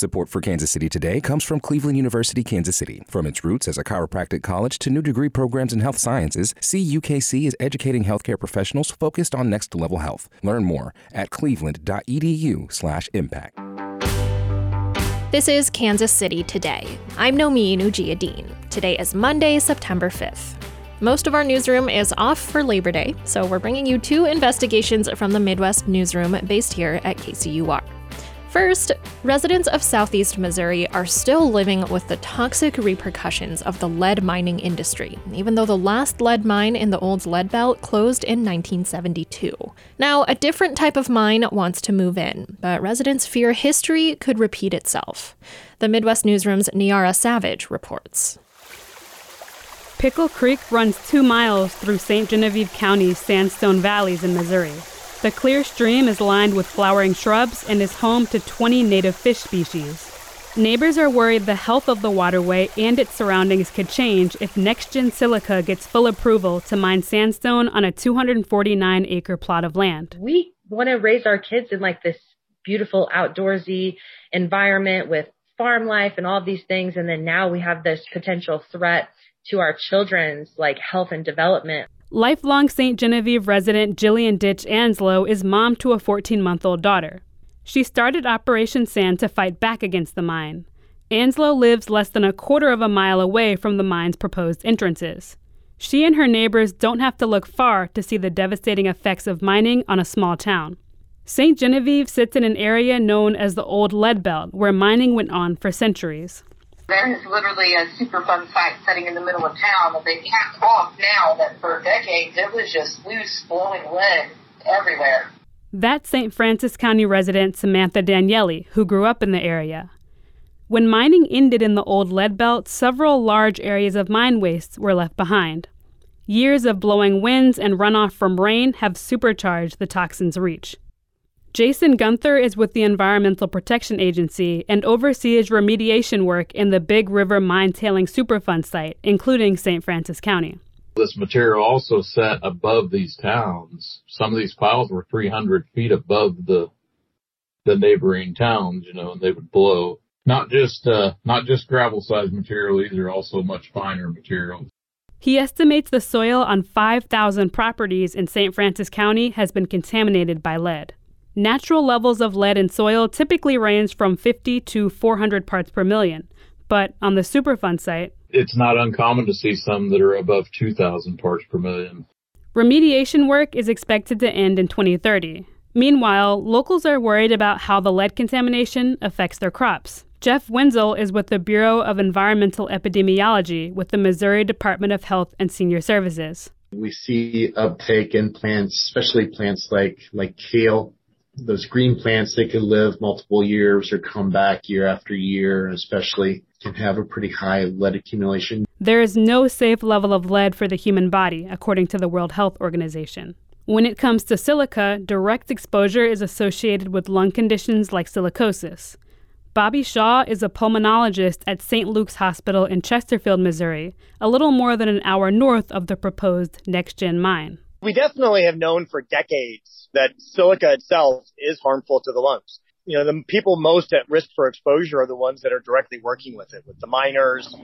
Support for Kansas City Today comes from Cleveland University, Kansas City. From its roots as a chiropractic college to new degree programs in health sciences, CUKC is educating healthcare professionals focused on next level health. Learn more at cleveland.edu/impact. This is Kansas City Today. I'm Nomi Nujia Today is Monday, September 5th. Most of our newsroom is off for Labor Day, so we're bringing you two investigations from the Midwest newsroom based here at KCUR. First, residents of southeast Missouri are still living with the toxic repercussions of the lead mining industry, even though the last lead mine in the old lead belt closed in 1972. Now, a different type of mine wants to move in, but residents fear history could repeat itself. The Midwest Newsroom's Niara Savage reports. Pickle Creek runs two miles through St. Genevieve County's sandstone valleys in Missouri. The clear stream is lined with flowering shrubs and is home to 20 native fish species. Neighbors are worried the health of the waterway and its surroundings could change if NextGen Silica gets full approval to mine sandstone on a 249 acre plot of land. We want to raise our kids in like this beautiful outdoorsy environment with farm life and all these things. And then now we have this potential threat to our children's like health and development. Lifelong St. Genevieve resident Jillian Ditch Anslow is mom to a 14 month old daughter. She started Operation Sand to fight back against the mine. Anslow lives less than a quarter of a mile away from the mine's proposed entrances. She and her neighbors don't have to look far to see the devastating effects of mining on a small town. St. Genevieve sits in an area known as the Old Lead Belt, where mining went on for centuries. There is literally a Superfund site sitting in the middle of town that they capped off now that for decades it was just loose flowing lead everywhere. That's St. Francis County resident Samantha Daniele, who grew up in the area. When mining ended in the old lead belt, several large areas of mine wastes were left behind. Years of blowing winds and runoff from rain have supercharged the toxin's reach. Jason Gunther is with the Environmental Protection Agency and oversees remediation work in the Big River Mine Tailing Superfund site, including St. Francis County. This material also sat above these towns. Some of these piles were 300 feet above the the neighboring towns, you know, and they would blow. Not just uh, not just gravel sized material; these are also much finer materials. He estimates the soil on 5,000 properties in St. Francis County has been contaminated by lead. Natural levels of lead in soil typically range from 50 to 400 parts per million, but on the Superfund site, it's not uncommon to see some that are above 2,000 parts per million. Remediation work is expected to end in 2030. Meanwhile, locals are worried about how the lead contamination affects their crops. Jeff Wenzel is with the Bureau of Environmental Epidemiology with the Missouri Department of Health and Senior Services. We see uptake in plants, especially plants like, like kale, those green plants, they can live multiple years or come back year after year, especially can have a pretty high lead accumulation. There is no safe level of lead for the human body, according to the World Health Organization. When it comes to silica, direct exposure is associated with lung conditions like silicosis. Bobby Shaw is a pulmonologist at St. Luke's Hospital in Chesterfield, Missouri, a little more than an hour north of the proposed NextGen mine. We definitely have known for decades that silica itself is harmful to the lungs. You know, the people most at risk for exposure are the ones that are directly working with it, with the miners,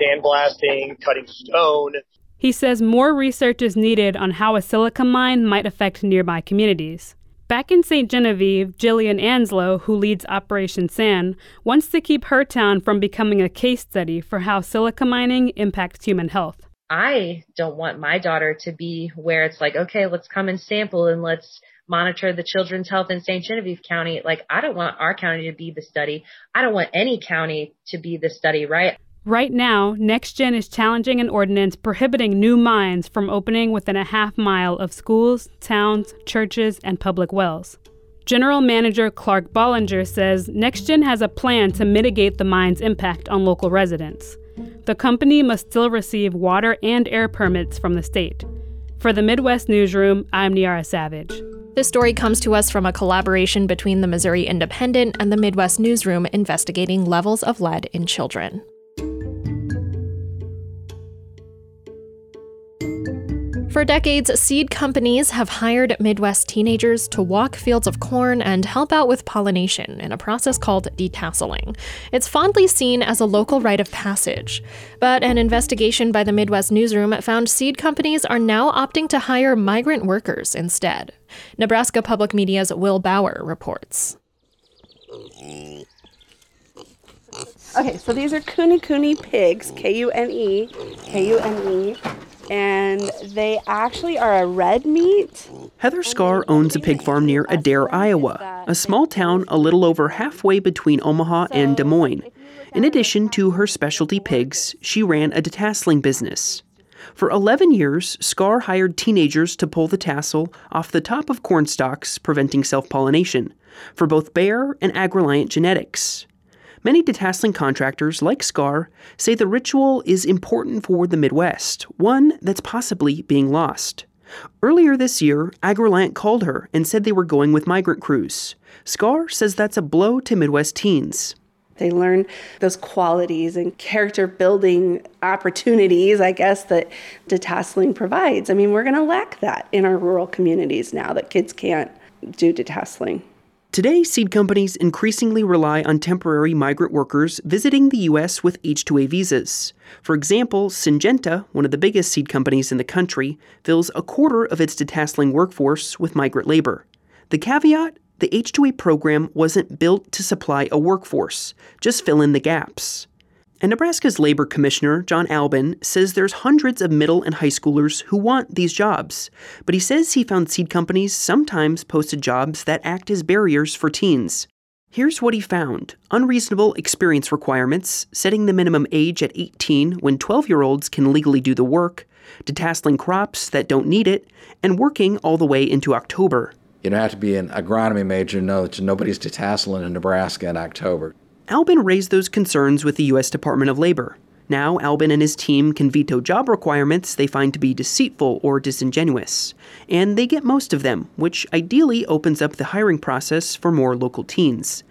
sandblasting, cutting stone. He says more research is needed on how a silica mine might affect nearby communities. Back in St. Genevieve, Jillian Anslow, who leads Operation Sand, wants to keep her town from becoming a case study for how silica mining impacts human health. I don't want my daughter to be where it's like, okay, let's come and sample and let's monitor the children's health in St. Genevieve County. Like, I don't want our county to be the study. I don't want any county to be the study, right? Right now, NextGen is challenging an ordinance prohibiting new mines from opening within a half mile of schools, towns, churches, and public wells. General Manager Clark Bollinger says NextGen has a plan to mitigate the mine's impact on local residents the company must still receive water and air permits from the state. For the Midwest Newsroom, I'm Niara Savage. This story comes to us from a collaboration between the Missouri Independent and the Midwest Newsroom investigating levels of lead in children. For decades, seed companies have hired Midwest teenagers to walk fields of corn and help out with pollination in a process called detasseling. It's fondly seen as a local rite of passage. But an investigation by the Midwest Newsroom found seed companies are now opting to hire migrant workers instead. Nebraska Public Media's Will Bauer reports. Okay, so these are Kune Kune pigs, K U N E, K U N E, and they actually are a red meat. Heather Scar owns a pig farm near Adair, Iowa, a small town a little over halfway between Omaha and Des Moines. In addition to her specialty pigs, she ran a detasseling business. For 11 years, Scar hired teenagers to pull the tassel off the top of corn stalks, preventing self pollination, for both Bayer and AgReliant genetics. Many detasseling contractors, like Scar, say the ritual is important for the Midwest, one that's possibly being lost. Earlier this year, AgReliant called her and said they were going with migrant crews. Scar says that's a blow to Midwest teens. They learn those qualities and character building opportunities, I guess, that detasseling provides. I mean, we're going to lack that in our rural communities now that kids can't do detasseling. Today, seed companies increasingly rely on temporary migrant workers visiting the U.S. with H 2A visas. For example, Syngenta, one of the biggest seed companies in the country, fills a quarter of its detasseling workforce with migrant labor. The caveat the H 2A program wasn't built to supply a workforce, just fill in the gaps. And Nebraska's labor commissioner, John Albin, says there's hundreds of middle and high schoolers who want these jobs. But he says he found seed companies sometimes posted jobs that act as barriers for teens. Here's what he found unreasonable experience requirements, setting the minimum age at 18 when 12 year olds can legally do the work, detasseling crops that don't need it, and working all the way into October. You don't have to be an agronomy major to know that nobody's detasseling in Nebraska in October. Albin raised those concerns with the U.S. Department of Labor. Now, Albin and his team can veto job requirements they find to be deceitful or disingenuous. And they get most of them, which ideally opens up the hiring process for more local teens.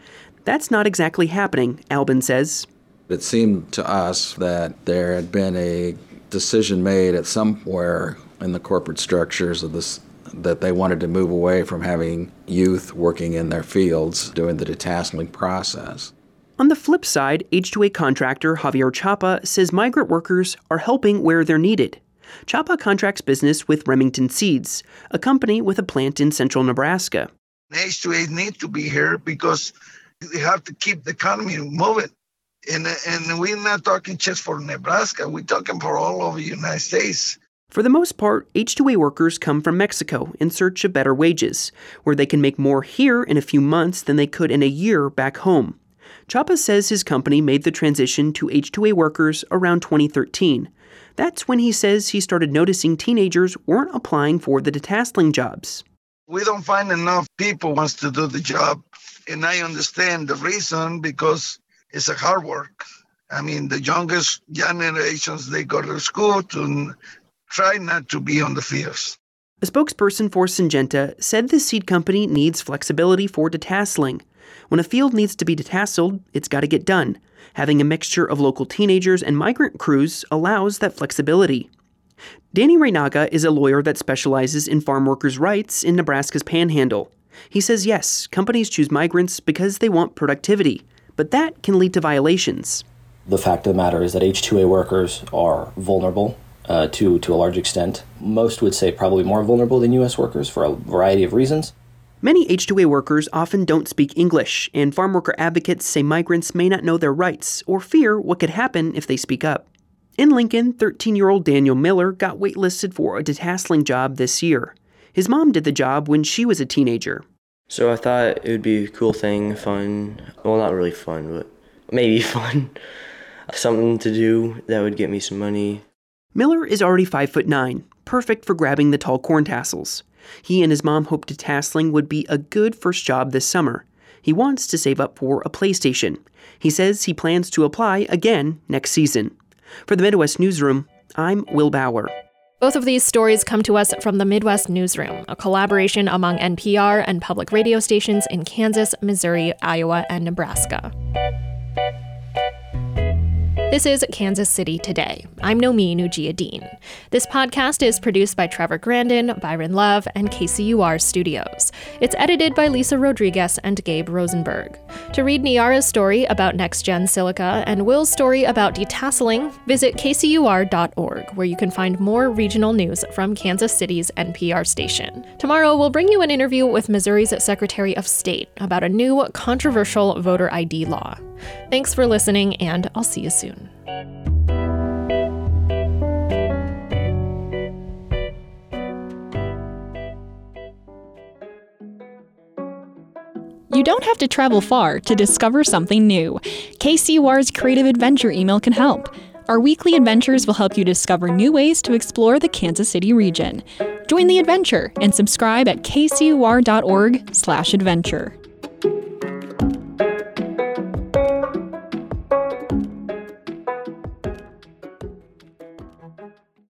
That's not exactly happening, Albin says. It seemed to us that there had been a decision made at somewhere in the corporate structures of this that they wanted to move away from having youth working in their fields doing the detasseling process. On the flip side, H2A contractor Javier Chapa says migrant workers are helping where they're needed. Chapa contracts business with Remington Seeds, a company with a plant in central Nebraska. H2A need to be here because they have to keep the economy moving. And, and we're not talking just for Nebraska, we're talking for all over the United States. For the most part, H2A workers come from Mexico in search of better wages, where they can make more here in a few months than they could in a year back home. Chapa says his company made the transition to H2A workers around 2013. That's when he says he started noticing teenagers weren't applying for the detasseling jobs. We don't find enough people wants to do the job, and I understand the reason because it's a hard work. I mean, the youngest generations they go to school to try not to be on the fields. A spokesperson for Syngenta said the seed company needs flexibility for detasseling. When a field needs to be detasseled, it's got to get done. Having a mixture of local teenagers and migrant crews allows that flexibility. Danny Reynaga is a lawyer that specializes in farm workers' rights in Nebraska's panhandle. He says yes, companies choose migrants because they want productivity, but that can lead to violations. The fact of the matter is that H2A workers are vulnerable uh, to, to a large extent. Most would say probably more vulnerable than U.S. workers for a variety of reasons. Many H2A workers often don't speak English, and farm worker advocates say migrants may not know their rights or fear what could happen if they speak up. In Lincoln, 13 year old Daniel Miller got waitlisted for a detasseling job this year. His mom did the job when she was a teenager. So I thought it would be a cool thing, fun. Well, not really fun, but maybe fun. Something to do that would get me some money. Miller is already 5 foot 9, perfect for grabbing the tall corn tassels. He and his mom hope detasseling would be a good first job this summer. He wants to save up for a PlayStation. He says he plans to apply again next season. For the Midwest Newsroom, I'm Will Bauer. Both of these stories come to us from the Midwest Newsroom, a collaboration among NPR and public radio stations in Kansas, Missouri, Iowa, and Nebraska. This is Kansas City Today. I'm Nomin Ujiyediin. This podcast is produced by Trevor Grandin, Byron Love, and KCUR Studios. It's edited by Lisa Rodriguez and Gabe Rosenberg. To read Niara's story about next gen silica and Will's story about detasseling, visit kcur.org, where you can find more regional news from Kansas City's NPR station. Tomorrow, we'll bring you an interview with Missouri's Secretary of State about a new controversial voter ID law. Thanks for listening, and I'll see you soon. You don't have to travel far to discover something new. KCUR's Creative Adventure email can help. Our weekly adventures will help you discover new ways to explore the Kansas City region. Join the adventure and subscribe at kcur.org/adventure.